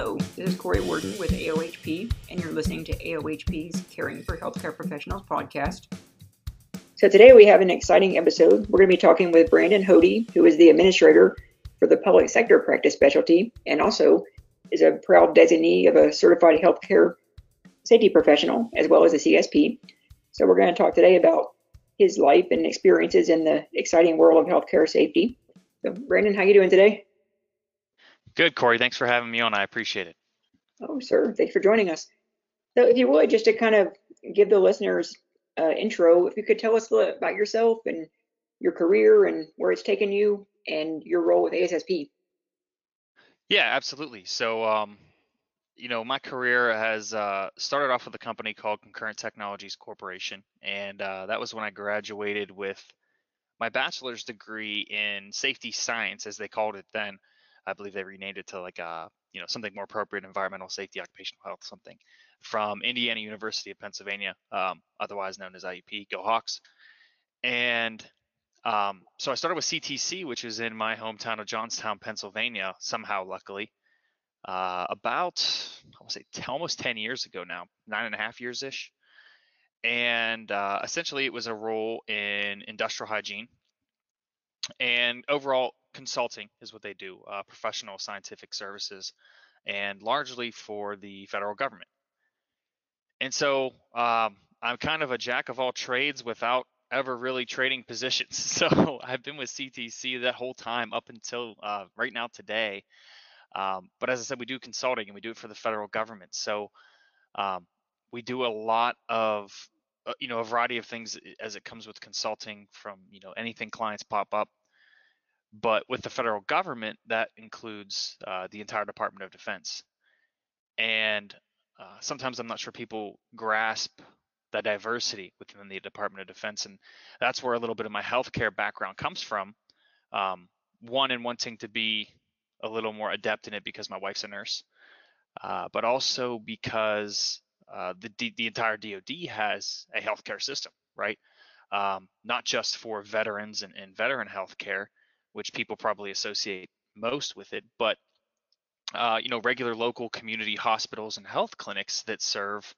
Hello, this is Corey Warden with AOHP, and you're listening to AOHP's Caring for Healthcare Professionals podcast. So, today we have an exciting episode. We're going to be talking with Brandon Hody, who is the administrator for the public sector practice specialty and also is a proud designee of a certified healthcare safety professional as well as a CSP. So, we're going to talk today about his life and experiences in the exciting world of healthcare safety. So, Brandon, how are you doing today? Good, Corey. Thanks for having me on. I appreciate it. Oh, sir. Thanks for joining us. So, if you would, just to kind of give the listeners uh, intro, if you could tell us a little about yourself and your career and where it's taken you and your role with ASSP. Yeah, absolutely. So, um, you know, my career has uh, started off with a company called Concurrent Technologies Corporation, and uh, that was when I graduated with my bachelor's degree in safety science, as they called it then. I believe they renamed it to like a uh, you know something more appropriate, environmental safety, occupational health, something from Indiana University of Pennsylvania, um, otherwise known as IUP. Go Hawks! And um, so I started with CTC, which is in my hometown of Johnstown, Pennsylvania. Somehow, luckily, uh, about I will say almost 10 years ago now, nine and a half years ish. And uh, essentially, it was a role in industrial hygiene and overall consulting is what they do, uh, professional scientific services, and largely for the federal government. And so um, I'm kind of a jack of all trades without ever really trading positions. So I've been with CTC that whole time up until uh, right now today. Um, but as I said, we do consulting and we do it for the federal government. So um, we do a lot of uh, you know a variety of things as it comes with consulting from you know anything clients pop up but with the federal government, that includes uh, the entire Department of Defense. And uh, sometimes I'm not sure people grasp the diversity within the Department of Defense. And that's where a little bit of my healthcare background comes from. Um, one, in wanting to be a little more adept in it because my wife's a nurse, uh, but also because uh, the, the entire DoD has a healthcare system, right? Um, not just for veterans and, and veteran healthcare, which people probably associate most with it, but uh, you know, regular local community hospitals and health clinics that serve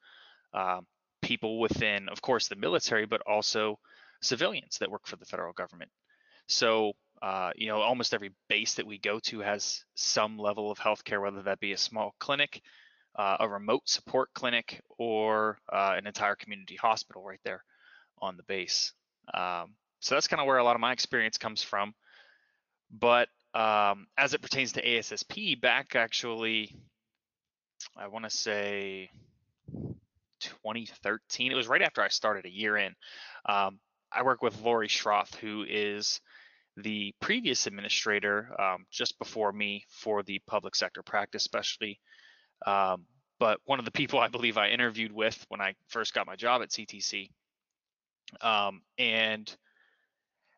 uh, people within, of course, the military, but also civilians that work for the federal government. So, uh, you know, almost every base that we go to has some level of healthcare, whether that be a small clinic, uh, a remote support clinic, or uh, an entire community hospital right there on the base. Um, so that's kind of where a lot of my experience comes from. But um, as it pertains to ASSP, back actually, I want to say 2013. It was right after I started a year in. Um, I work with Lori Schroth, who is the previous administrator um, just before me for the public sector practice specialty. Um, but one of the people I believe I interviewed with when I first got my job at CTC. Um, and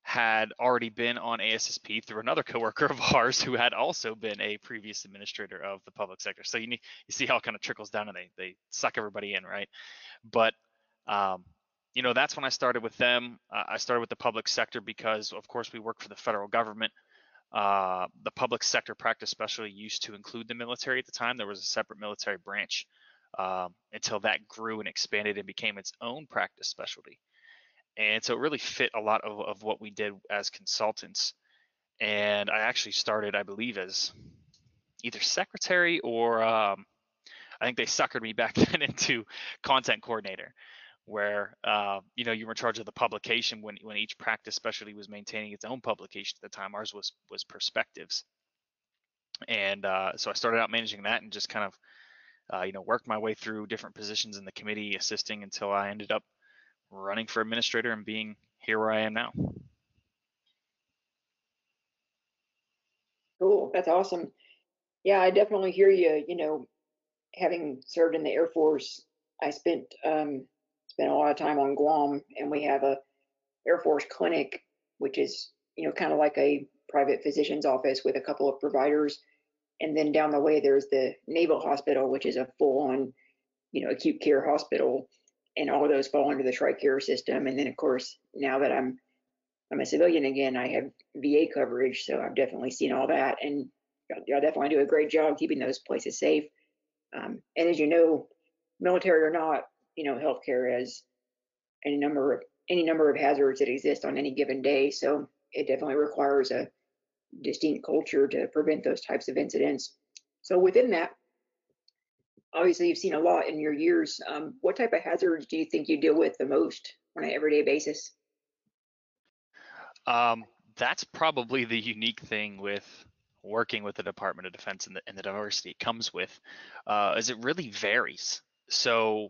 had already been on ASSP through another coworker of ours who had also been a previous administrator of the public sector. So you need, you see how it kind of trickles down and they they suck everybody in, right? But um, you know that's when I started with them. Uh, I started with the public sector because of course we work for the federal government. Uh, the public sector practice specialty used to include the military at the time. There was a separate military branch um, until that grew and expanded and became its own practice specialty and so it really fit a lot of, of what we did as consultants. And i actually started i believe as either secretary or um, i think they suckered me back then into content coordinator where uh, you know you were in charge of the publication when, when each practice specialty was maintaining its own publication at the time. Ours was was perspectives. And uh, so i started out managing that and just kind of uh, you know worked my way through different positions in the committee assisting until i ended up running for administrator and being here where I am now. Cool. That's awesome. Yeah, I definitely hear you. You know, having served in the Air Force, I spent um, spent a lot of time on Guam, and we have a Air Force clinic, which is you know kind of like a private physician's office with a couple of providers, and then down the way there's the Naval Hospital, which is a full-on you know acute care hospital and all of those fall under the TRICARE system. And then, of course, now that I'm I'm a civilian again, I have VA coverage, so I've definitely seen all that. And y'all definitely do a great job keeping those places safe. Um, and as you know, military or not, you know, healthcare has any number of any number of hazards that exist on any given day. So it definitely requires a distinct culture to prevent those types of incidents. So within that, obviously you've seen a lot in your years. Um, what type of hazards do you think you deal with the most on an everyday basis? Um, that's probably the unique thing with working with the Department of Defense and the, and the diversity it comes with, uh, is it really varies. So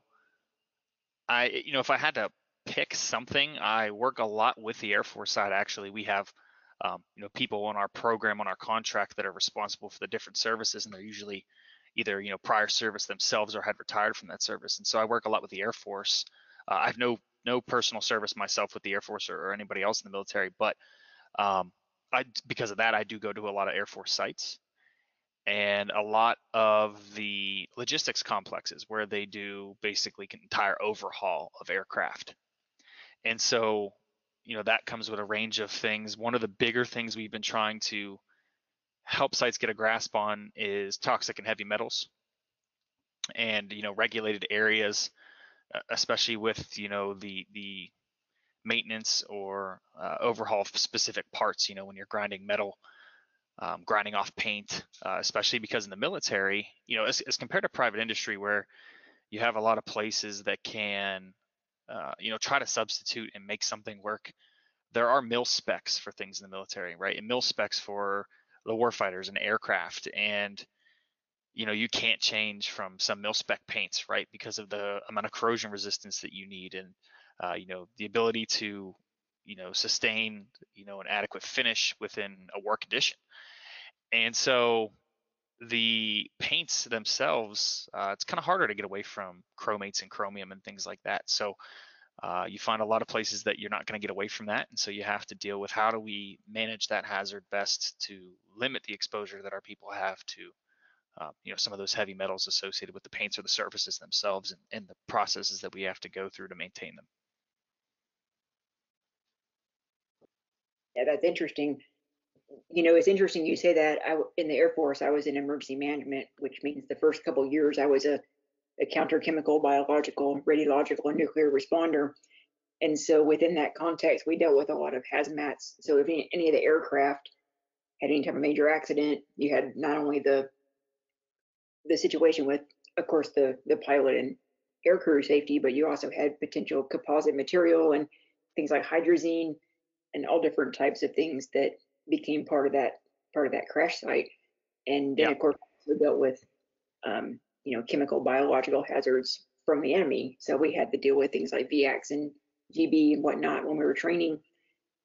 I, you know, if I had to pick something, I work a lot with the Air Force side. Actually, we have, um, you know, people on our program on our contract that are responsible for the different services, and they're usually either you know prior service themselves or had retired from that service. And so I work a lot with the Air Force. Uh, I have no no personal service myself with the Air Force or, or anybody else in the military, but um, I because of that I do go to a lot of Air Force sites and a lot of the logistics complexes where they do basically an entire overhaul of aircraft. And so, you know, that comes with a range of things. One of the bigger things we've been trying to help sites get a grasp on is toxic and heavy metals and, you know, regulated areas, especially with, you know, the, the maintenance or uh, overhaul specific parts, you know, when you're grinding metal, um, grinding off paint, uh, especially because in the military, you know, as, as, compared to private industry where you have a lot of places that can, uh, you know, try to substitute and make something work. There are mil specs for things in the military, right? And mil specs for the warfighters and aircraft. And, you know, you can't change from some mil spec paints, right? Because of the amount of corrosion resistance that you need and, uh, you know, the ability to, you know, sustain, you know, an adequate finish within a work condition. And so the paints themselves, uh, it's kind of harder to get away from chromates and chromium and things like that. So uh, you find a lot of places that you're not going to get away from that. And so you have to deal with how do we manage that hazard best to limit the exposure that our people have to, uh, you know, some of those heavy metals associated with the paints or the surfaces themselves and, and the processes that we have to go through to maintain them. Yeah, that's interesting. You know, it's interesting you say that. I, in the Air Force, I was in emergency management, which means the first couple years I was a, a counter-chemical, biological, radiological, and nuclear responder. And so within that context, we dealt with a lot of hazmats. So if any, any of the aircraft had any type of major accident, you had not only the the situation with, of course, the the pilot and air crew safety, but you also had potential composite material and things like hydrazine and all different types of things that became part of that part of that crash site. And then, yeah. of course, we dealt with, um, you know, chemical, biological hazards from the enemy. So we had to deal with things like VX and GB and whatnot when we were training.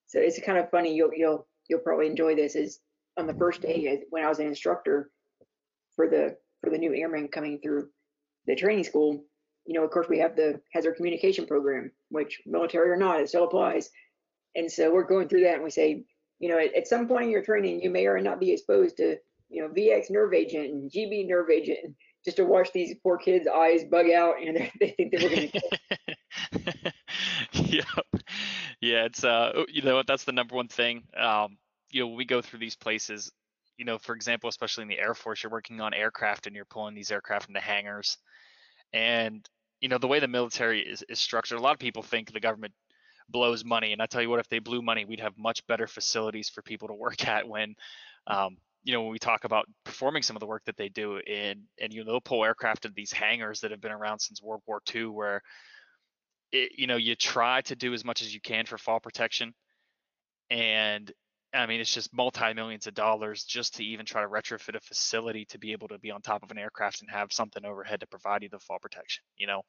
So it's kind of funny. You'll you'll you'll probably enjoy this. Is on the first day when I was an instructor for the for the new airmen coming through the training school. You know, of course, we have the hazard communication program, which military or not, it still applies. And so we're going through that and we say, you know, at, at some point in your training, you may or not be exposed to, you know, VX nerve agent and GB nerve agent, just to watch these poor kids' eyes bug out and they think that we're going to. yep. Yeah, it's uh, oh, you know what? That's the number one thing. Um, you know, when we go through these places, you know, for example, especially in the Air Force, you're working on aircraft and you're pulling these aircraft into hangars, and you know the way the military is, is structured. A lot of people think the government blows money. And I tell you what, if they blew money, we'd have much better facilities for people to work at when, um, you know, when we talk about performing some of the work that they do in, and you know, they'll pull aircraft in these hangars that have been around since World War II, where, it, you know, you try to do as much as you can for fall protection, and I mean, it's just multi millions of dollars just to even try to retrofit a facility to be able to be on top of an aircraft and have something overhead to provide you the fall protection. You know,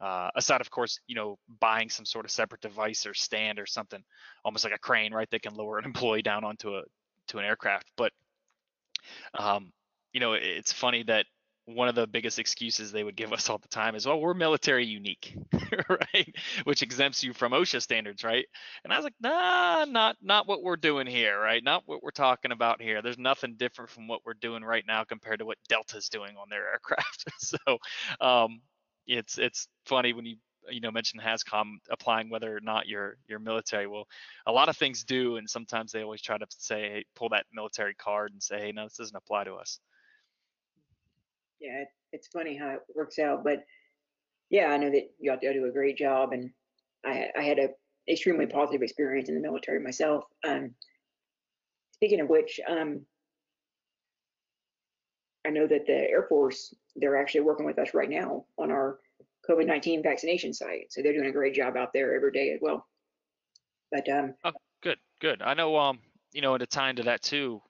uh, aside of course you know buying some sort of separate device or stand or something almost like a crane right that can lower an employee down onto a to an aircraft but um, you know it's funny that one of the biggest excuses they would give us all the time is well we're military unique right? Which exempts you from osha standards right? And i was like nah not not what we're doing here right? Not what we're talking about here. There's nothing different from what we're doing right now compared to what delta's doing on their aircraft. So um, it's it's funny when you you know mentioned HazCom applying whether or not you're military. Well, a lot of things do, and sometimes they always try to say hey, pull that military card and say, hey, no, this doesn't apply to us. Yeah, it's funny how it works out, but yeah, I know that you all do a great job, and I I had a extremely positive experience in the military myself. Um, speaking of which, um, I know that the Air Force they're actually working with us right now on our COVID nineteen vaccination site, so they're doing a great job out there every day as well. But um, oh, good, good. I know um, you know, at a time to that too.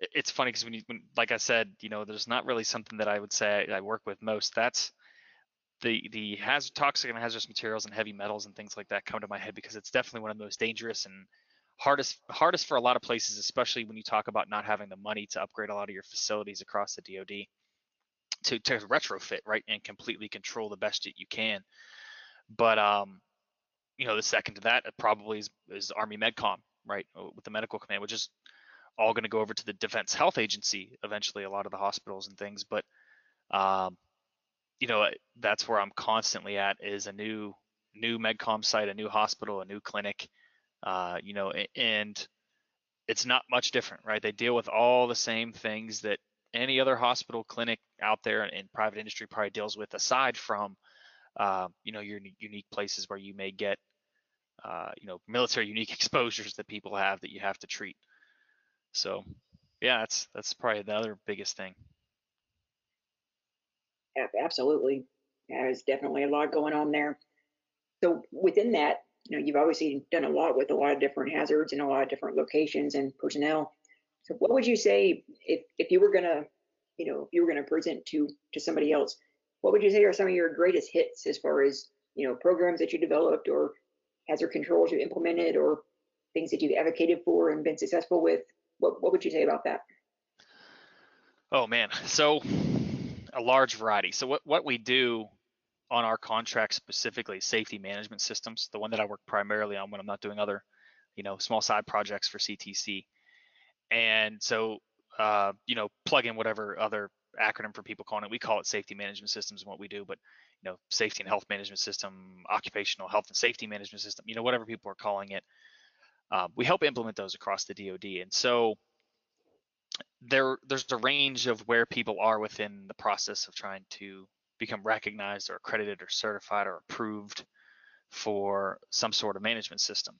It's funny because when you, when, like I said, you know, there's not really something that I would say I work with most. That's the the hazard toxic and hazardous materials and heavy metals and things like that come to my head because it's definitely one of the most dangerous and hardest hardest for a lot of places, especially when you talk about not having the money to upgrade a lot of your facilities across the DoD to to retrofit right and completely control the best that you can. But um, you know, the second to that probably is, is Army MedCom, right, with the medical command, which is all going to go over to the Defense Health Agency eventually. A lot of the hospitals and things, but um, you know, that's where I'm constantly at is a new new MedCom site, a new hospital, a new clinic, uh, you know, and it's not much different, right? They deal with all the same things that any other hospital clinic out there in private industry probably deals with, aside from, uh, you know, your unique places where you may get, uh, you know, military unique exposures that people have that you have to treat. So, yeah, that's that's probably the other biggest thing. Absolutely, there's definitely a lot going on there. So within that, you know, you've obviously done a lot with a lot of different hazards and a lot of different locations and personnel. So what would you say if, if you were gonna, you know, if you were gonna present to to somebody else, what would you say are some of your greatest hits as far as, you know, programs that you developed or hazard controls you implemented or things that you've advocated for and been successful with? What what would you say about that? Oh man, so a large variety. So what what we do on our contract specifically safety management systems, the one that I work primarily on when I'm not doing other, you know, small side projects for CTC. And so, uh, you know, plug in whatever other acronym for people calling it. We call it safety management systems and what we do, but you know, safety and health management system, occupational health and safety management system, you know, whatever people are calling it. Uh, we help implement those across the DoD. And so there, there's a range of where people are within the process of trying to become recognized or accredited or certified or approved for some sort of management system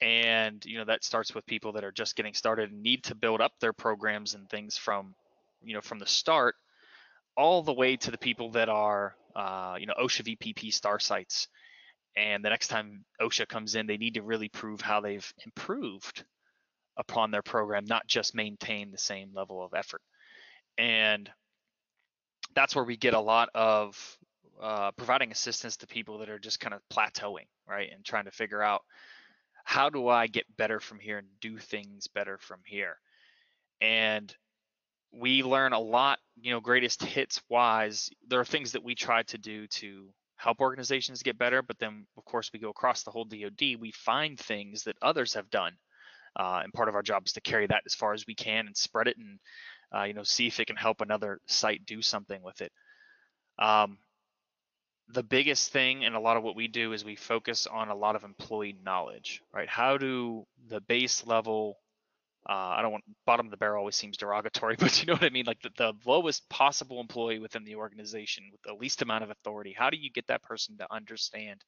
and you know that starts with people that are just getting started and need to build up their programs and things from you know from the start all the way to the people that are uh, you know OSHA VPP star sites. And the next time OSHA comes in they need to really prove how they've improved upon their program not just maintain the same level of effort. And that's where we get a lot of uh, providing assistance to people that are just kind of plateauing right and trying to figure out how do I get better from here and do things better from here? And we learn a lot, you know, greatest hits wise. There are things that we try to do to help organizations get better, but then of course we go across the whole DoD. We find things that others have done, uh, and part of our job is to carry that as far as we can and spread it, and uh, you know, see if it can help another site do something with it. Um, the biggest thing and a lot of what we do is we focus on a lot of employee knowledge, right? How do the base level, uh, I don't want bottom of the barrel always seems derogatory, but you know what I mean? Like the, the lowest possible employee within the organization with the least amount of authority. How do you get that person to understand,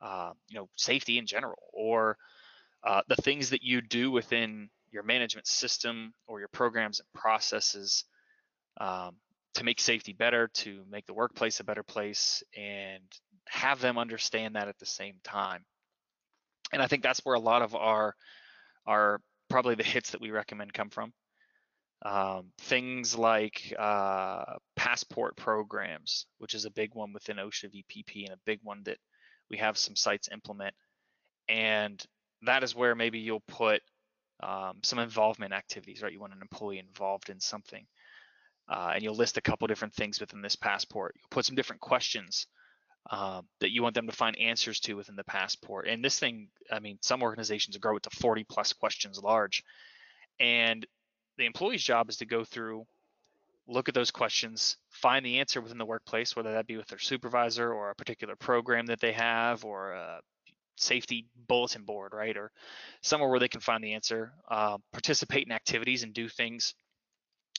uh, you know, safety in general or uh, the things that you do within your management system or your programs and processes um, to make safety better, to make the workplace a better place, and have them understand that at the same time. And I think that's where a lot of our our probably the hits that we recommend come from. Um, things like uh, passport programs, which is a big one within OSHA VPP and a big one that we have some sites implement. And that is where maybe you'll put um, some involvement activities, right? You want an employee involved in something uh, and you'll list a couple different things within this passport. You'll put some different questions um, that you want them to find answers to within the passport. And this thing, I mean, some organizations grow it to 40 plus questions large. And the employee's job is to go through look at those questions, find the answer within the workplace, whether that be with their supervisor or a particular program that they have or a safety bulletin board, right? Or somewhere where they can find the answer, uh, participate in activities and do things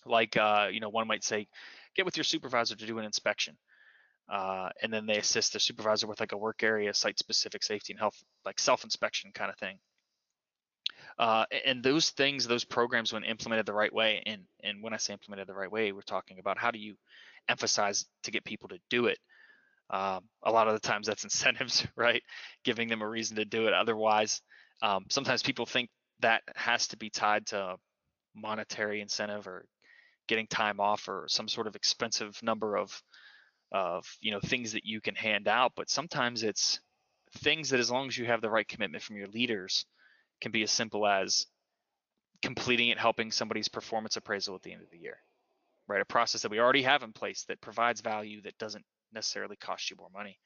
like, uh, you know, one might say, get with your supervisor to do an inspection. Uh, and then they assist the supervisor with like a work area site specific safety and health, like self inspection kind of thing. Uh, and those things, those programs, when implemented the right way, and and when I say implemented the right way, we're talking about how do you emphasize to get people to do it. Um, a lot of the times that's incentives, right? Giving them a reason to do it. Otherwise, um, sometimes people think that has to be tied to monetary incentive or getting time off or some sort of expensive number of of you know things that you can hand out. But sometimes it's things that as long as you have the right commitment from your leaders can be as simple as completing it, helping somebody's performance appraisal at the end of the year, right? A process that we already have in place that provides value that doesn't necessarily cost you more money.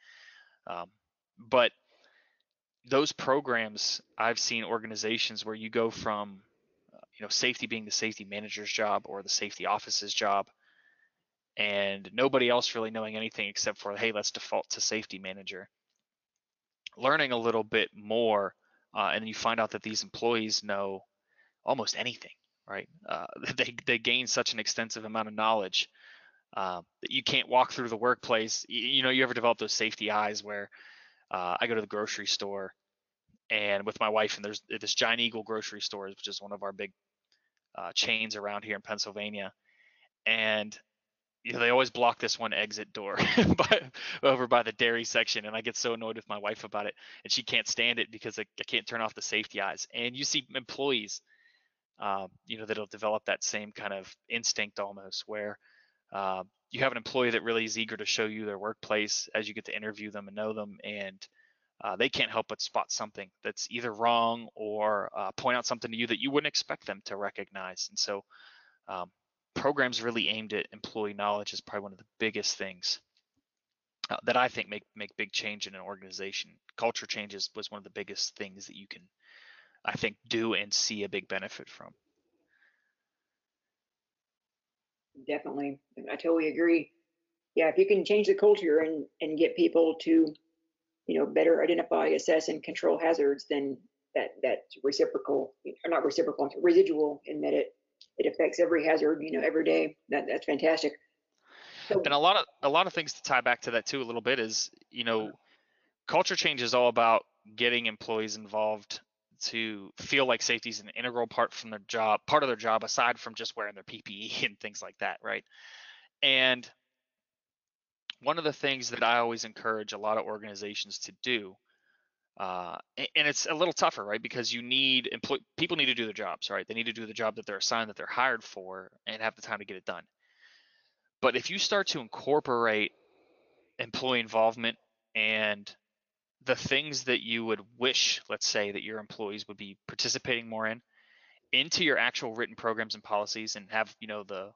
Um, but those programs, I've seen organizations where you go from, you know, safety being the safety manager's job or the safety office's job, and nobody else really knowing anything except for, hey, let's default to safety manager. Learning a little bit more uh, and you find out that these employees know almost anything, right? Uh, they they gain such an extensive amount of knowledge uh, that you can't walk through the workplace. You, you, know, you ever develop those safety eyes where uh, I go to the grocery store and with my wife, and there's this Giant Eagle grocery store, which is one of our big uh, chains around here in Pennsylvania, and you know, they always block this one exit door by, over by the dairy section, and I get so annoyed with my wife about it, and she can't stand it because I, I can't turn off the safety eyes. And you see employees, uh, you know, that'll develop that same kind of instinct almost, where uh, you have an employee that really is eager to show you their workplace as you get to interview them and know them, and uh, they can't help but spot something that's either wrong or uh, point out something to you that you wouldn't expect them to recognize. And so um, programs really aimed at employee knowledge is probably one of the biggest things uh, that I think make make big change in an organization. Culture changes was one of the biggest things that you can, I think, do and see a big benefit from. Definitely, I totally agree. Yeah, if you can change the culture and and get people to, you know, better identify, assess, and control hazards, then that that's reciprocal, or not reciprocal, residual in that it it affects every hazard, you know, every day. That that's fantastic. So, and a lot of a lot of things to tie back to that too a little bit is, you know, culture change is all about getting employees involved to feel like safety is an integral part from their job, part of their job aside from just wearing their PPE and things like that, right? And one of the things that I always encourage a lot of organizations to do uh, and it's a little tougher, right? Because you need employ- people need to do their jobs, right? They need to do the job that they're assigned, that they're hired for, and have the time to get it done. But if you start to incorporate employee involvement and the things that you would wish, let's say, that your employees would be participating more in, into your actual written programs and policies, and have you know the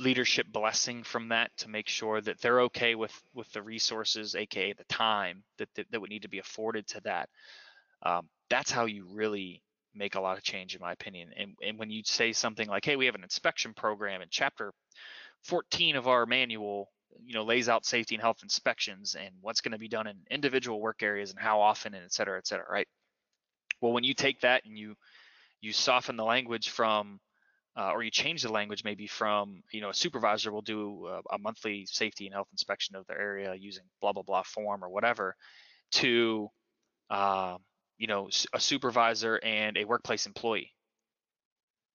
leadership blessing from that to make sure that they're okay with with the resources aka the time that that, that would need to be afforded to that. Um, that's how you really make a lot of change in my opinion. And, and when you say something like hey we have an inspection program and chapter 14 of our manual you know lays out safety and health inspections and what's going to be done in individual work areas and how often and et cetera et cetera right? Well when you take that and you you soften the language from uh, or you change the language maybe from you know a supervisor will do a, a, monthly safety and health inspection of their area using blah blah blah form or whatever to uh, you know a supervisor and a workplace employee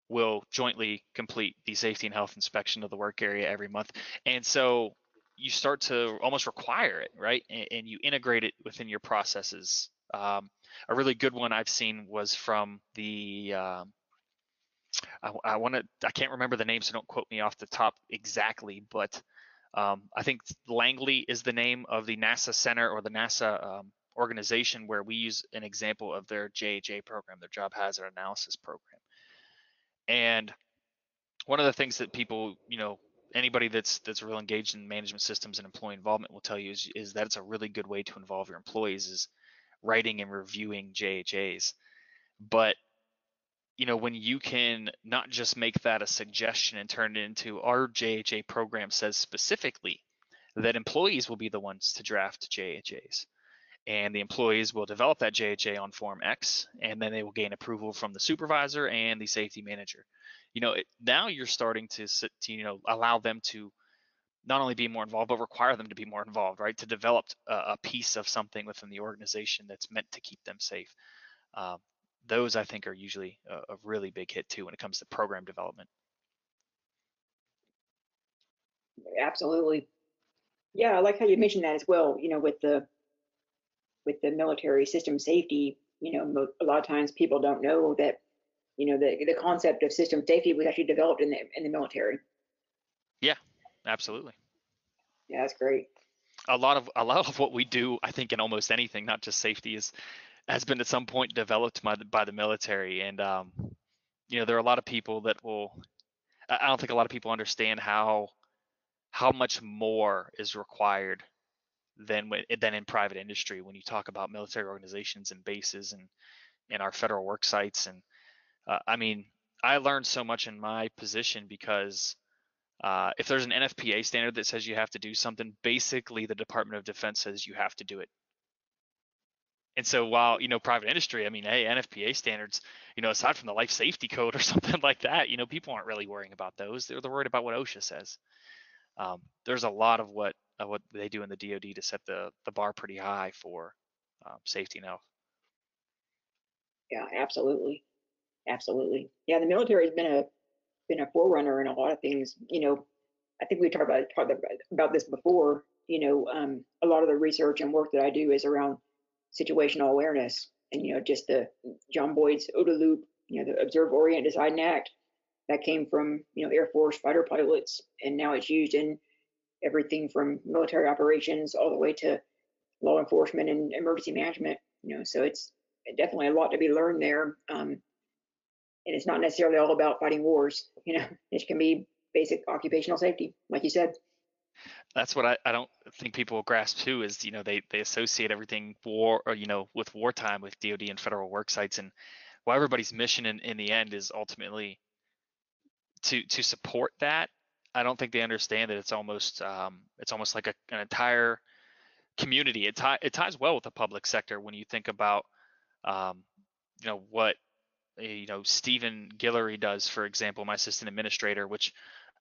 will jointly complete the safety and health inspection of the work area every month. And so you start to almost require it right? And, and you integrate it within your processes. Um, a really good one i've seen was from the um, I, I want to I can't remember the name, so don't quote me off the top exactly, but um, I think Langley is the name of the NASA center or the NASA um, organization where we use an example of their JHA program, their Job Hazard Analysis program. And one of the things that people, you know, anybody that's that's real engaged in management systems and employee involvement will tell you is, is that it's a really good way to involve your employees is writing and reviewing JHAs. But you know, when you can not just make that a suggestion and turn it into our JHA program says specifically that employees will be the ones to draft JHAs. And the employees will develop that JHA on Form X, and then they will gain approval from the supervisor and the safety manager. You know, it, now you're starting to, to, you know, allow them to not only be more involved, but require them to be more involved, right? To develop a, a piece of something within the organization that's meant to keep them safe. Um, those I think are usually a, a really big hit too when it comes to program development. Absolutely. Yeah, I like how you mentioned that as well. You know, with the with the military system safety, you know, a lot of times people don't know that, you know, the the concept of system safety was actually developed in the in the military. Yeah, absolutely. Yeah, that's great. A lot of a lot of what we do, I think, in almost anything, not just safety, is has been at some point developed by the, by the military. And um, you know, there are a lot of people that will. I don't think a lot of people understand how how much more is required than than in private industry when you talk about military organizations and bases and and our federal work sites and uh, I mean I learned so much in my position because uh, if there's an NFPA standard that says you have to do something, basically the Department of Defense says you have to do it. And so while, you know, private industry, I mean, hey, NFPA standards, you know, aside from the life safety code or something like that, you know, people aren't really worrying about those. They're, worried about what OSHA says. Um, there's a lot of what what they do in the DoD to set the the bar pretty high for um, safety now. Yeah, absolutely, absolutely. Yeah, the military has been a been a forerunner in a lot of things. You know, I think we talked about talked about this before. You know, um, a lot of the research and work that I do is around situational awareness and you know just the John Boyd's OODA loop, you know the observe, orient, decide, and act that came from you know Air Force fighter pilots, and now it's used in everything from military operations all the way to law enforcement and emergency management. You know, so it's definitely a lot to be learned there. Um, and it's not necessarily all about fighting wars. You know, it can be basic occupational safety, like you said that's what I, I don't think people grasp too is you know they they associate everything war or you know with wartime with DoD and federal work sites and well everybody's mission in, in the end is ultimately to to support that. I don't think they understand that it's almost um, it's almost like a, an entire community. It, tie, it ties well with the public sector when you think about um, you know what you know Stephen Guillory does for example my assistant administrator which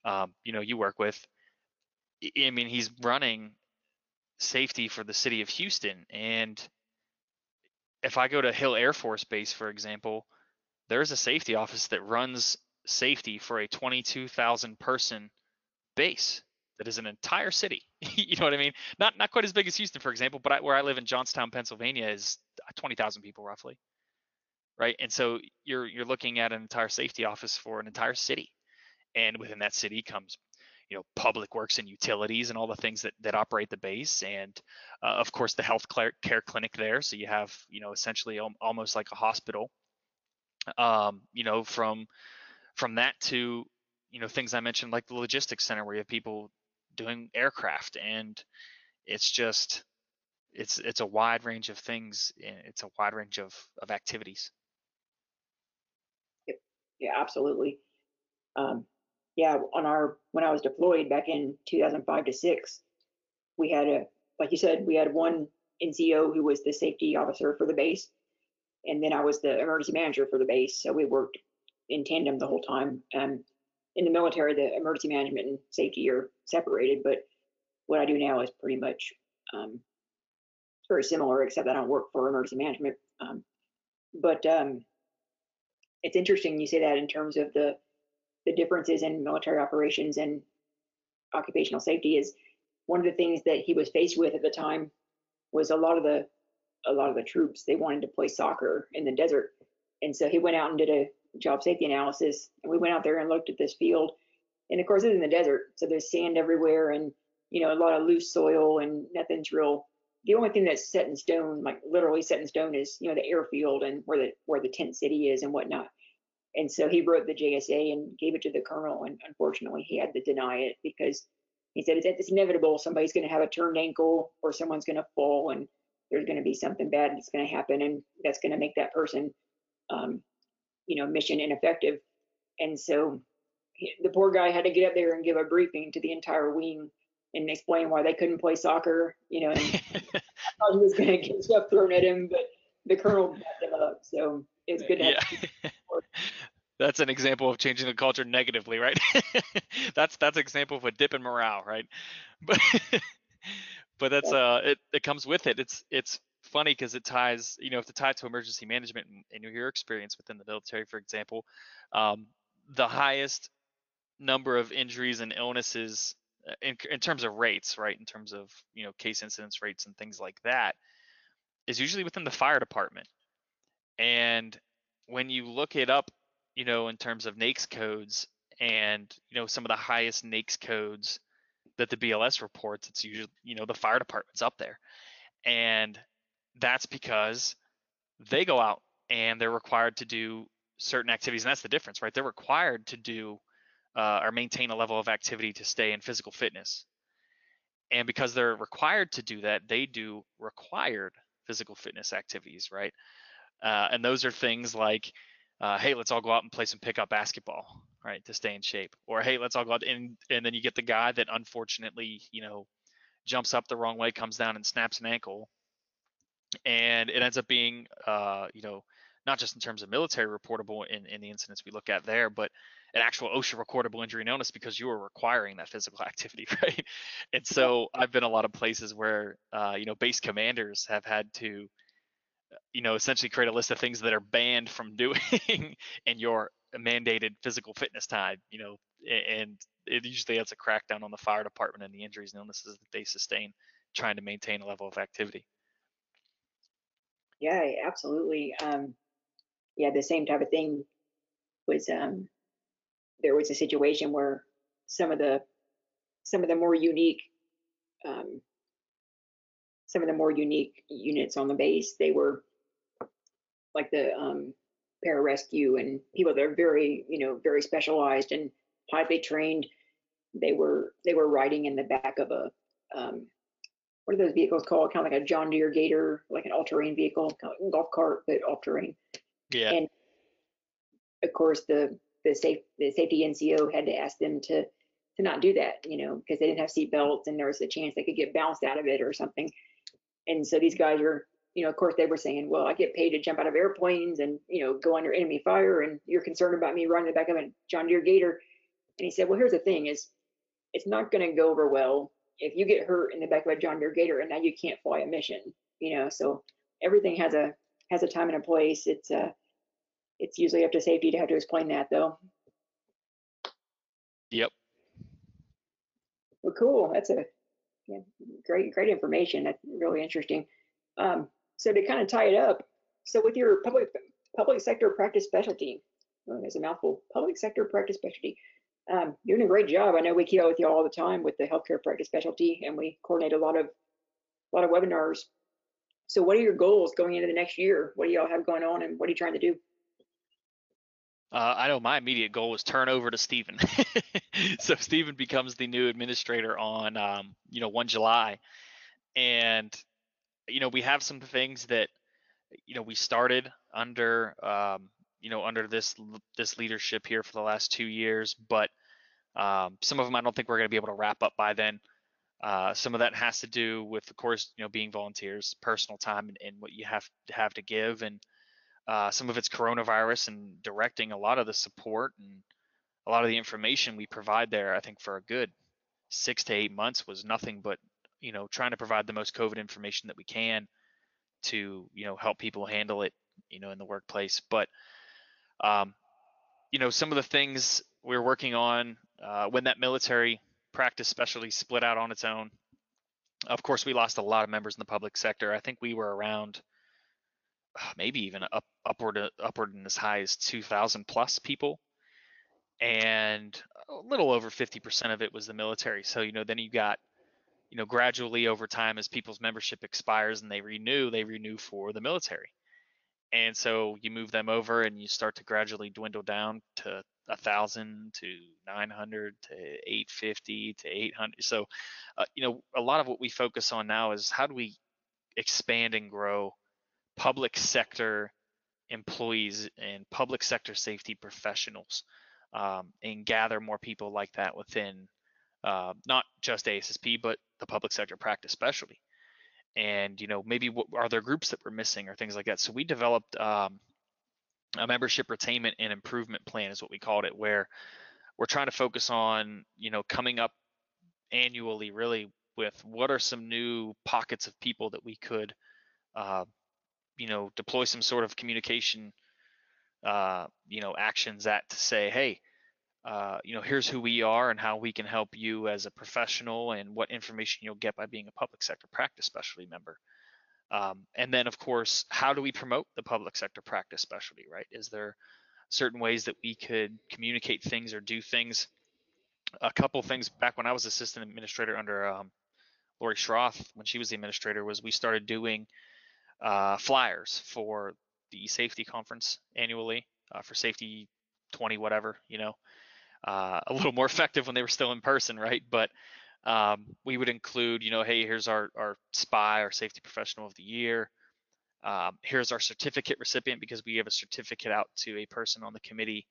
um, you know you work with I mean, he's running safety for the city of Houston. And if I go to Hill Air Force Base, for example, there's a safety office that runs safety for a 22,000 person base that is an entire city. you know what I mean? Not not quite as big as Houston, for example, but I, where I live in Johnstown, Pennsylvania, is 20,000 people roughly, right? And so you're you're looking at an entire safety office for an entire city, and within that city comes you know public works and utilities and all the things that that operate the base. And uh, of course the health care clinic there. So you have you know essentially almost like a hospital. Um, you know from from that to you know things i mentioned like the logistics center where you have people doing aircraft. And it's just it's it's a wide range of things. It's a wide range of of activities. Yeah absolutely. Um, yeah, on our when I was deployed back in 2005 to six, we had a like you said, we had one NCO who was the safety officer for the base, and then I was the emergency manager for the base. So we worked in tandem the whole time. Um, in the military, the emergency management and safety are separated, but what I do now is pretty much um, very similar, except I don't work for emergency management. Um, but um, it's interesting you say that in terms of the the differences in military operations and occupational safety is one of the things that he was faced with at the time was a lot of the a lot of the troops. They wanted to play soccer in the desert. And so he went out and did a job safety analysis. And we went out there and looked at this field. And of course it's in the desert. So there's sand everywhere and you know a lot of loose soil and nothing's real. The only thing that's set in stone like literally set in stone is you know the airfield and where the where the tent city is and whatnot and so he wrote the JSA and gave it to the colonel. And unfortunately, he had to deny it because he said it's, it's inevitable. Somebody's going to have a turned ankle or someone's going to fall and there's going to be something bad that's going to happen. And that's going to make that person um, you know, mission ineffective. And so the poor guy had to get up there and give a briefing to the entire wing and explain why they couldn't play soccer, you know, and thought he was going to get stuff thrown at him, but the colonel backed him up. So it's good to have. Yeah. that's an example of changing the culture negatively, right? that's that's an example of a dip in morale, right? But but that's uh it, it comes with it. It's it's funny because it ties, you know, if the tie to emergency management and, and your experience within the military, for example, um, the highest number of injuries and illnesses uh, in, in terms of rates, right? In terms of you know case incidence rates and things like that, is usually within the fire department. And when you look it up, you know, in terms of NAICS codes and you know some of the highest NAICS codes that the BLS reports, it's usually you know the fire department's up there, and that's because they go out and they're required to do certain activities, and that's the difference, right? They're required to do uh, or maintain a level of activity to stay in physical fitness. And because they're required to do that, they do required physical fitness activities, right? Uh, and those are things like, uh, hey, let's all go out and play some pickup basketball, right, to stay in shape. Or hey, let's all go out and and then you get the guy that unfortunately, you know, jumps up the wrong way, comes down and snaps an ankle, and it ends up being, uh, you know, not just in terms of military reportable in, in the incidents we look at there, but an actual OSHA recordable injury illness because you were requiring that physical activity, right? And so I've been a lot of places where, uh, you know, base commanders have had to, you know, essentially create a list of things that are banned from doing in your mandated physical fitness time, you know, and it usually has a crackdown on the fire department and the injuries and illnesses that they sustain trying to maintain a level of activity. Yeah, absolutely. Um, yeah, the same type of thing was um, there was a situation where some of the some of the more unique um, some of the more unique units on the base they were like the um, pararescue and people that are very you know very specialized and highly trained they were they were riding in the back of a um, what are those vehicles called kind of like a john deere gator like an all-terrain vehicle golf cart but all-terrain yeah. And of course, the the safe the safety NCO had to ask them to to not do that, you know, because they didn't have seat belts and there was a chance they could get bounced out of it or something. And so these guys are, you know, of course they were saying, well, I get paid to jump out of airplanes and you know go under enemy fire, and you're concerned about me running the back of a John Deere Gator. And he said, well, here's the thing: is it's not going to go over well if you get hurt in the back of a John Deere Gator and now you can't fly a mission, you know. So everything has a has a time and a place. It's uh it's usually up to safety to have to explain that though. Yep. Well, cool. That's a yeah, great, great information. That's really interesting. Um, so to kind of tie it up, so with your public public sector practice specialty, there's a mouthful, public sector practice specialty, um, doing a great job. I know we keep up with you all the time with the healthcare practice specialty, and we coordinate a lot of a lot of webinars. So what are your goals going into the next year? What do y'all have going on, and what are you trying to do? Uh, I know my immediate goal was turn over to Stephen. so Stephen becomes the new administrator on, um, you know, 1 July. And, you know, we have some things that, you know, we started under, um, you know, under this this leadership here for the last two years, but um, some of them I don't think we're going to be able to wrap up by then. Uh, some of that has to do with, of course, you know, being volunteers, personal time, and, and what you have to have to give, and uh, some of it's coronavirus and directing a lot of the support and a lot of the information we provide there. I think for a good six to eight months was nothing but you know trying to provide the most COVID information that we can to you know help people handle it you know in the workplace. But um, you know some of the things we are working on uh, when that military practice specialty split out on its own. Of course, we lost a lot of members in the public sector. I think we were around maybe even up upward uh, upward in as high as 2,000 plus people, and a little over 50% of it was the military. So you know, then you got you know gradually over time as people's membership expires and they renew, they renew for the military, and so you move them over and you start to gradually dwindle down to a thousand to 900 to 850 to 800 so uh, you know a lot of what we focus on now is how do we expand and grow public sector employees and public sector safety professionals um, and gather more people like that within uh, not just ASSP, but the public sector practice specialty. And, you know, maybe what are there groups that we're missing or things like that. So we developed um, a membership retainment and improvement plan is what we called it, where we're trying to focus on, you know, coming up annually really with what are some new pockets of people that we could, uh, you know, deploy some sort of communication, uh, you know, actions at to say, hey, uh, you know, here's who we are and how we can help you as a professional and what information you'll get by being a public sector practice specialty member. Um, and then, of course, how do we promote the public sector practice specialty, right? Is there certain ways that we could communicate things or do things? A couple things back when I was assistant administrator under um, Lori Schroth, when she was the administrator, was we started doing uh, flyers for the safety conference annually uh, for safety 20 whatever, you know, uh, a little more effective when they were still in person, right? But um, we would include, you know, hey, here's our our spy our safety professional of the year. Um, here's our certificate recipient because we have a certificate out to a person on the committee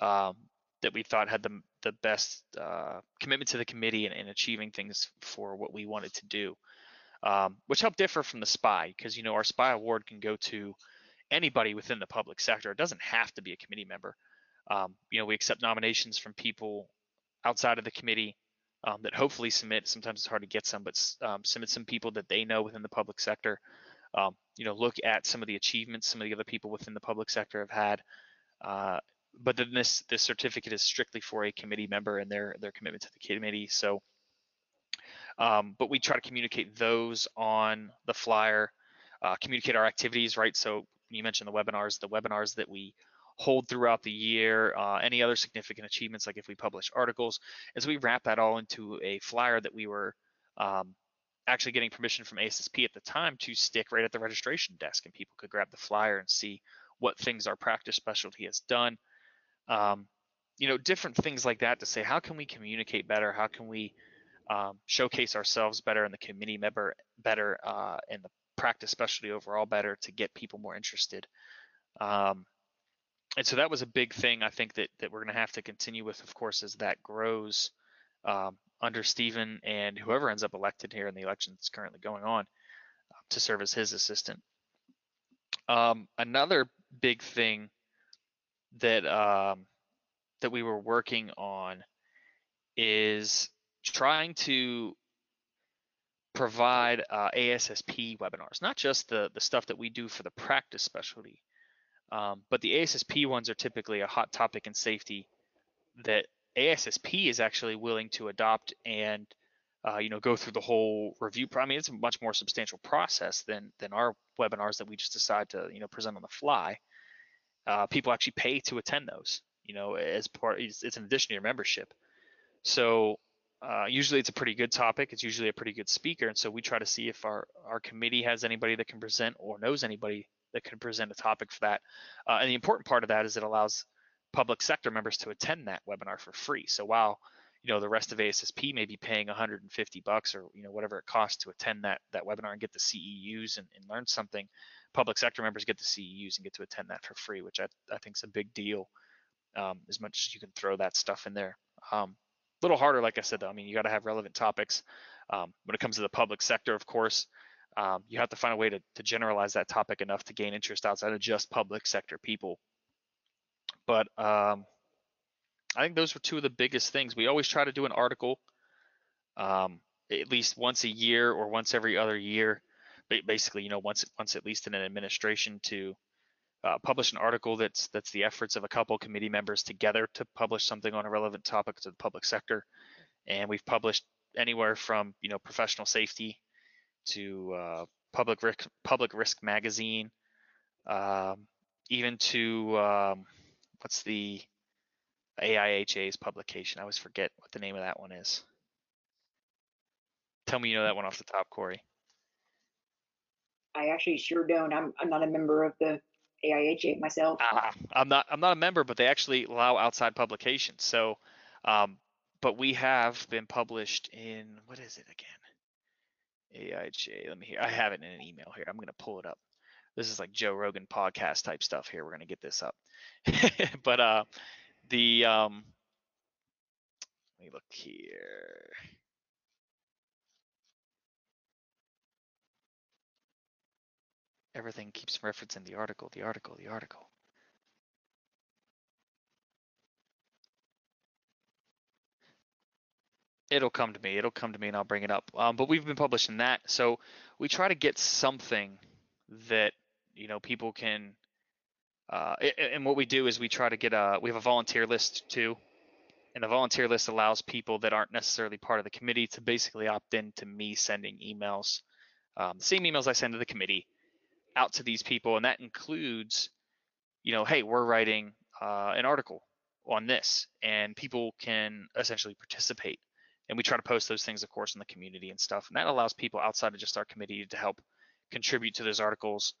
um, that we thought had the the best uh, commitment to the committee and, and, achieving things for what we wanted to do, um, which helped differ from the SPY because you know our SPY award can go to anybody within the public sector. It doesn't have to be a committee member. Um, you know, we accept nominations from people outside of the committee um, that hopefully submit. Sometimes it's hard to get some, but um, submit some people that they know within the public sector. Um, you know, look at some of the achievements some of the other people within the public sector have had. Uh, but then this this certificate is strictly for a committee member and their their commitment to the committee. So, um, but we try to communicate those on the flyer, uh, communicate our activities, right? So you mentioned the webinars, the webinars that we hold throughout the year, uh, any other significant achievements, like if we publish articles, as we wrap that all into a flyer that we were um, actually getting permission from ASSP at the time to stick right at the registration desk, and people could grab the flyer and see what things our practice specialty has done. Um, you know, different things like that to say, how can we communicate better? How can we um, showcase ourselves better and the committee member better uh, and the practice specialty overall better to get people more interested? Um, and so that was a big thing I think that that we're going to have to continue with, of course, as that grows um, under Stephen and whoever ends up elected here in the election that's currently going on uh, to serve as his assistant. Um, another big thing that um, that we were working on is trying to provide uh, ASSP webinars, not just the the stuff that we do for the practice specialty, um, but the ASSP ones are typically a hot topic in safety that ASSP is actually willing to adopt and uh, you know go through the whole review. I mean, it's a much more substantial process than than our webinars that we just decide to you know present on the fly. Uh, people actually pay to attend those. You know, as part it's, it's an addition to your membership. So uh, usually it's a pretty good topic. It's usually a pretty good speaker, and so we try to see if our our committee has anybody that can present or knows anybody that can present a topic for that. Uh, and the important part of that is it allows public sector members to attend that webinar for free. So while you know the rest of ASSP may be paying 150 bucks or you know whatever it costs to attend that that webinar and get the CEUs and, and learn something, public sector members get the CEUs and get to attend that for free, which I, I think is a big deal. Um, as much as you can throw that stuff in there. Um, little harder, like I said, though. I mean, you got to have relevant topics. Um, when it comes to the public sector, of course, um, you have to find a way to, to generalize that topic enough to gain interest outside of just public sector people. But um, I think those were two of the biggest things. We always try to do an article um, at least once a year or once every other year. Basically, you know, once once at least in an administration to uh, publish an article that's that's the efforts of a couple committee members together to publish something on a relevant topic to the public sector. And we've published anywhere from you know professional safety to uh, Public Risk Public Risk Magazine, um, even to um, what's the AIHA's publication? I always forget what the name of that one is. Tell me you know that one off the top, Corey. I actually sure don't. I'm I'm not a member of the AIHA myself. Uh, I'm not I'm not a member, but they actually allow outside publications. So, um, but we have been published in what is it again? AIJ. Let me hear. I have it in an email here. I'm to pull it up. this is like Joe Rogan podcast type stuff here. We're gonna get this up, but uh, the um, let me look here. Everything keeps referencing the article, the article, the article. It'll come to me. It'll come to me, and I'll bring it up. Um, but we've been publishing that, so we try to get something that you know people can. Uh, and what we do is we try to get a. We have a volunteer list too, and the volunteer list allows people that aren't necessarily part of the committee to basically opt in to me sending emails, um, same emails I send to the committee, out to these people, and that includes, you know, hey, we're writing uh, an article on this, and people can essentially participate. And we try to post those things of course in the community and stuff and that allows people outside of just our committee to help contribute to those articles.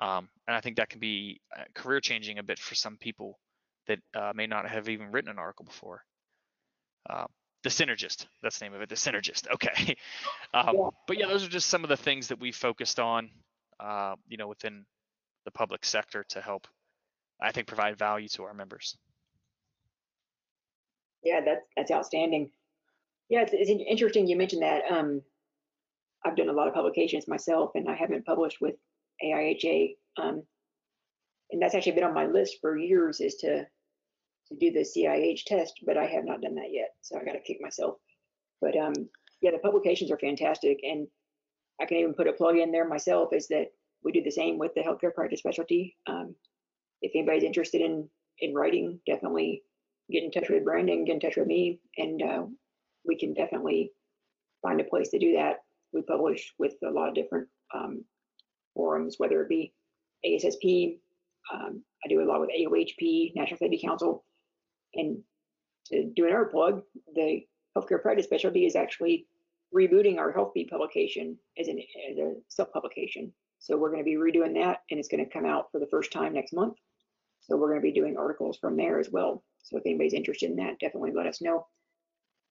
Um, and i think that can be uh, career changing a bit for some people that uh, may not have even written an article before. Uh, the synergist that's the name of it the synergist okay. Um, yeah. but yeah those are just some of the things that we focused on uh, you know within the public sector to help i think provide value to our members yeah that's that's outstanding yeah, it's, it's interesting you mentioned that. Um, I've done a lot of publications myself, and I haven't published with AIHA. Um, and that's actually been on my list for years is to to do the CIH test, but I have not done that yet. So I got to kick myself. But um, yeah, the publications are fantastic, and I can even put a plug in there myself. Is that we do the same with the healthcare practice specialty. Um, if anybody's interested in in writing, definitely get in touch with Brandon, get in touch with me, and uh, we can definitely find a place to do that. We publish with a lot of different um, forums, whether it be ASSP, um, I do a lot with AOHP, National Safety Council, and to do another plug, the healthcare practice specialty is actually rebooting our Health Beat publication as, an, as a self-publication. So we're going to be redoing that, and it's going to come out for the first time next month. So we're going to be doing articles from there as well. So if anybody's interested in that, definitely let us know.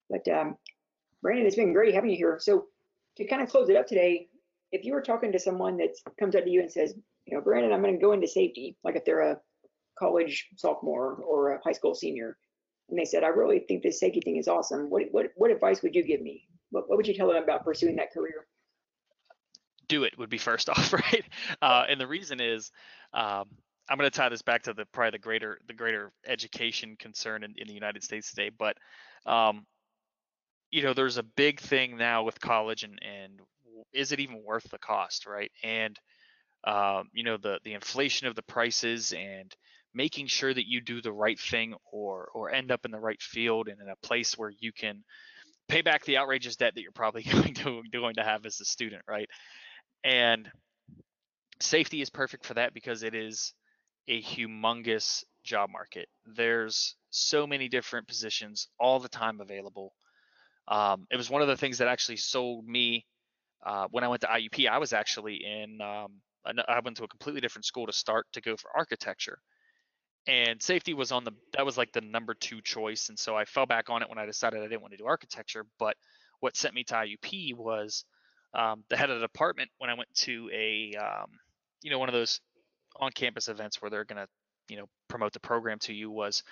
But um, Brandon, it's been great having you here. So to kind of close it up today, if you were talking to someone that comes up to you and says, you know, Brandon, I'm going to go into safety, like if they're a college sophomore or a high school senior, and they said, I really think this safety thing is awesome. What what what advice would you give me? What, what would you tell them about pursuing that career? Do it would be first off, right? Uh, and the reason is, um, I'm going to tie this back to the probably the greater the greater education concern in, in the United States today, but um, you know, there's a big thing now with college and and is it even worth the cost, right? And um, you know, the the inflation of the prices and making sure that you do the right thing or or end up in the right field and in a place where you can pay back the outrageous debt that you're probably going to going to have as a student, right? And safety is perfect for that because it is a humongous job market. There's so many different positions all the time available. Um, it was one of the things that actually sold me uh, when I went to IUP. I was actually in, um, I went to a completely different school to start to go for architecture. And safety was on the, that was like the number two choice. And so I fell back on it when I decided I didn't want to do architecture. But what sent me to IUP was um, the head of the department when I went to a, um, you know, one of those on campus events where they're going to, you know, promote the program to you was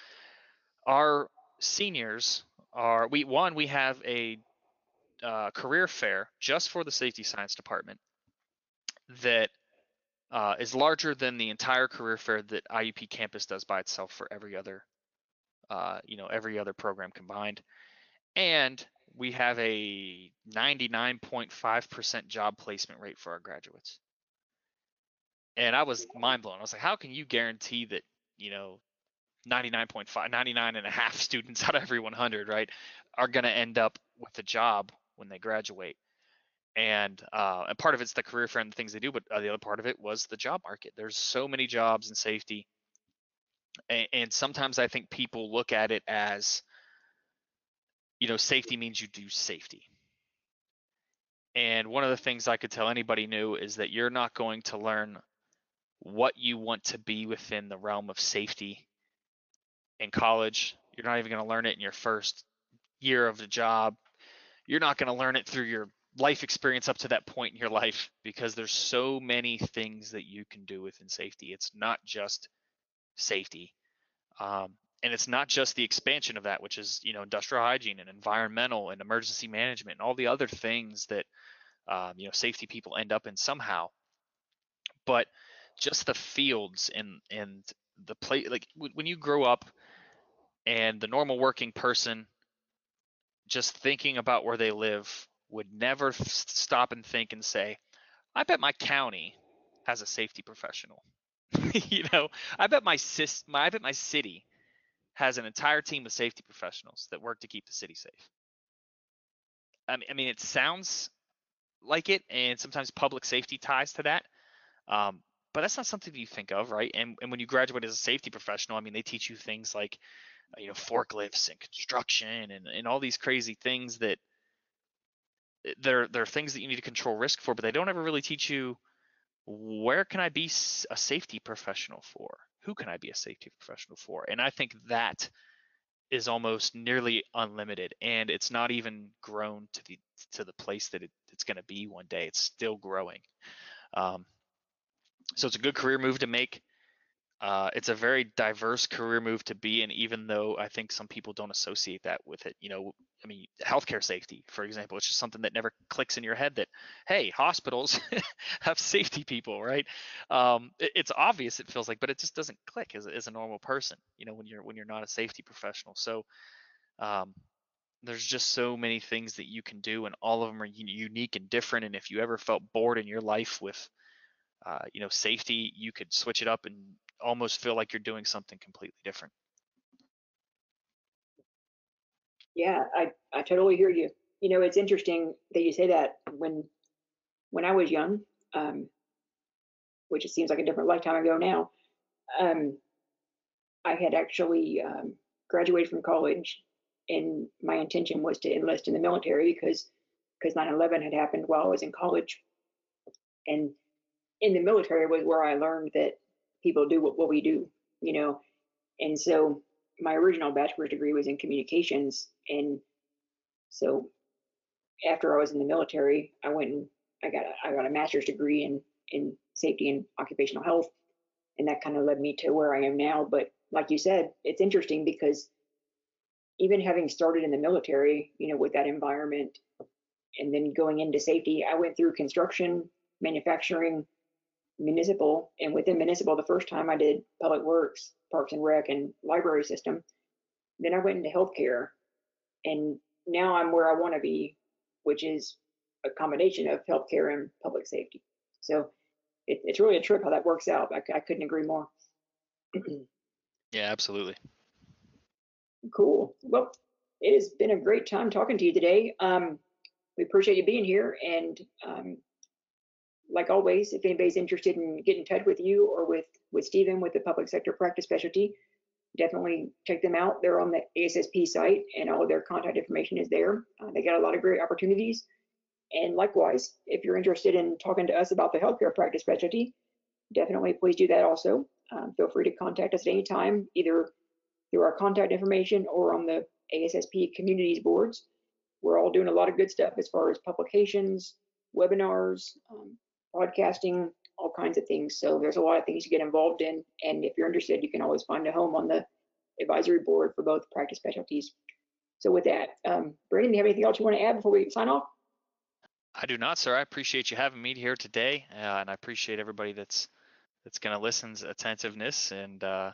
our seniors are we one we have a uh, career fair just for the safety science department that uh, is larger than the entire career fair that IUP campus does by itself for every other, uh, you know, every other program combined. And we have a 99.5% job placement rate for our graduates. And I was mind blown. I was like, how can you guarantee that, you know, 99.5 99 and a half students out of every 100 right are going to end up with a job when they graduate and uh, and part of it's the career the things they do but uh, the other part of it was the job market there's so many jobs in safety and, and sometimes i think people look at it as you know safety means you do safety and one of the things i could tell anybody new is that you're not going to learn what you want to be within the realm of safety in college. You're not even going to learn it in your first year of the job. You're not going to learn it through your life experience up to that point in your life because there's so many things that you can do within safety. It's not just safety. Um, and it's not just the expansion of that, which is, you know, industrial hygiene and environmental and emergency management and all the other things that, um, you know, safety people end up in somehow. But just the fields and and the place, like when you grow up, and the normal working person just thinking about where they live would never stop and think and say, I bet my county has a safety professional. you know, I bet my sis, my, I bet my city has an entire team of safety professionals that work to keep the city safe. I mean, I mean, it sounds like it, and sometimes public safety ties to that. Um, but that's not something you think of, right? And, and when you graduate as a safety professional, I mean, they teach you things like, you know, forklifts and construction and, and all these crazy things that there there are things that you need to control risk for, but they don't ever really teach you where can I be a safety professional for? Who can I be a safety professional for? And I think that is almost nearly unlimited, and it's not even grown to the to the place that it, it's going to be one day. It's still growing. Um, so it's a good career move to make. Uh, it's a very diverse career move to be in, even though I think some people don't associate that with it. You know, I mean, healthcare safety, for example, it's just something that never clicks in your head that, hey, hospitals have safety people, right? Um, it, it's obvious, it feels like, but it just doesn't click as, as a normal person, you know, when you're when you're not a safety professional. So um, there's just so many things that you can do, and all of them are unique and different. And if you ever felt bored in your life with uh, you know, safety, you could switch it up and almost feel like you're doing something completely different. Yeah, I, I totally hear you. You know, it's interesting that you say that when when I was young, um, which it seems like a different lifetime ago now, um, I had actually um, graduated from college, and my intention was to enlist in the military because because 9/11 had happened while I was in college, and in the military was where I learned that people do what, what we do, you know. And so my original bachelor's degree was in communications. And so after I was in the military, I went and I got a, I got a master's degree in, in safety and occupational health. And that kind of led me to where I am now. But like you said, it's interesting because even having started in the military, you know, with that environment and then going into safety, I went through construction, manufacturing, municipal, and within municipal, the first time I did public works, parks and rec, and library system. Then I went into healthcare, and now I'm where I want to be, which is a combination of healthcare and public safety. So it, it's really a trip how that works out. I, I couldn't agree more. yeah, absolutely. Cool. Well, it has been a great time talking to you today. Um, we appreciate you being here, and um, like always, if anybody's interested in getting in touch with you or with with Stephen with the public sector practice specialty, definitely check them out. They're on the ASSP site, and all of their contact information is there. Uh, they got a lot of great opportunities. And likewise, if you're interested in talking to us about the healthcare practice specialty, definitely please do that also. Um, feel free to contact us at any time, either through our contact information or on the ASSP communities boards. We're all doing a lot of good stuff as far as publications, webinars, um, podcasting, all kinds of things. So there's a lot of things to get involved in. And if you're interested, you can always find a home on the advisory board for both practice specialties. So with that, um, Brandon, do you have anything else you want to add before we sign off? I do not, sir. I appreciate you having me here today, uh, and I appreciate everybody that's that's going to listen's attentiveness. And uh,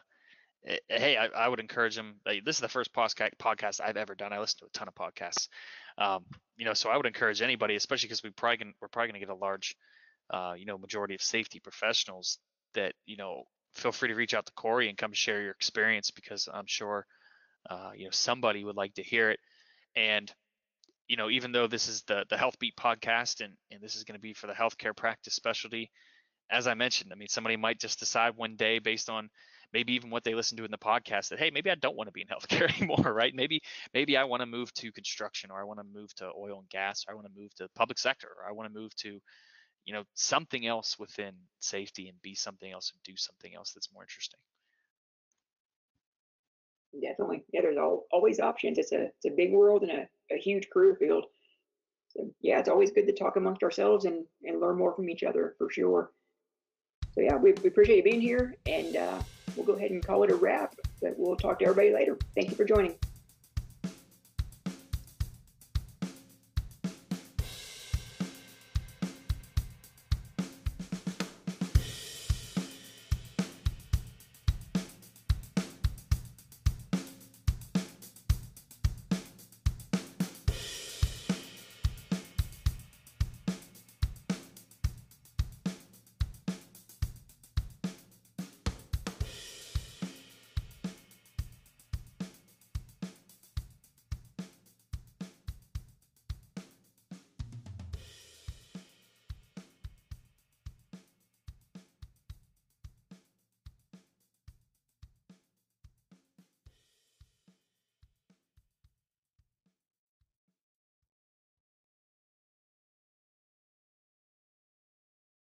eh, hey, I, I, would encourage them. Like, this is the first podcast I've ever done. I listen to a ton of podcasts, um, you know, so I would encourage anybody, especially because we probably we're probably going to get a large uh, you know, majority of safety professionals that, you know, feel free to reach out to Corey and come share your experience because I'm sure, uh, you know, somebody would like to hear it. And, you know, even though this is the, the Health Beat podcast and, and this is going to be for the healthcare practice specialty, as I mentioned, I mean, somebody might just decide one day based on maybe even what they listen to in the podcast that, hey, maybe I don't want to be in healthcare anymore, right? Maybe, maybe I want to move to construction or I want to move to oil and gas or I want to move to public sector or I want to move to, you know something else within safety and be something else and do something else that's more interesting definitely yeah there's all, always options it's a it's a big world and a, a huge career field So yeah, it's always good to talk amongst ourselves and, and learn more from each other for sure. So yeah, we, we appreciate you being here and uh, we'll go ahead and call it a wrap, but we'll talk to everybody later. Thank you for joining.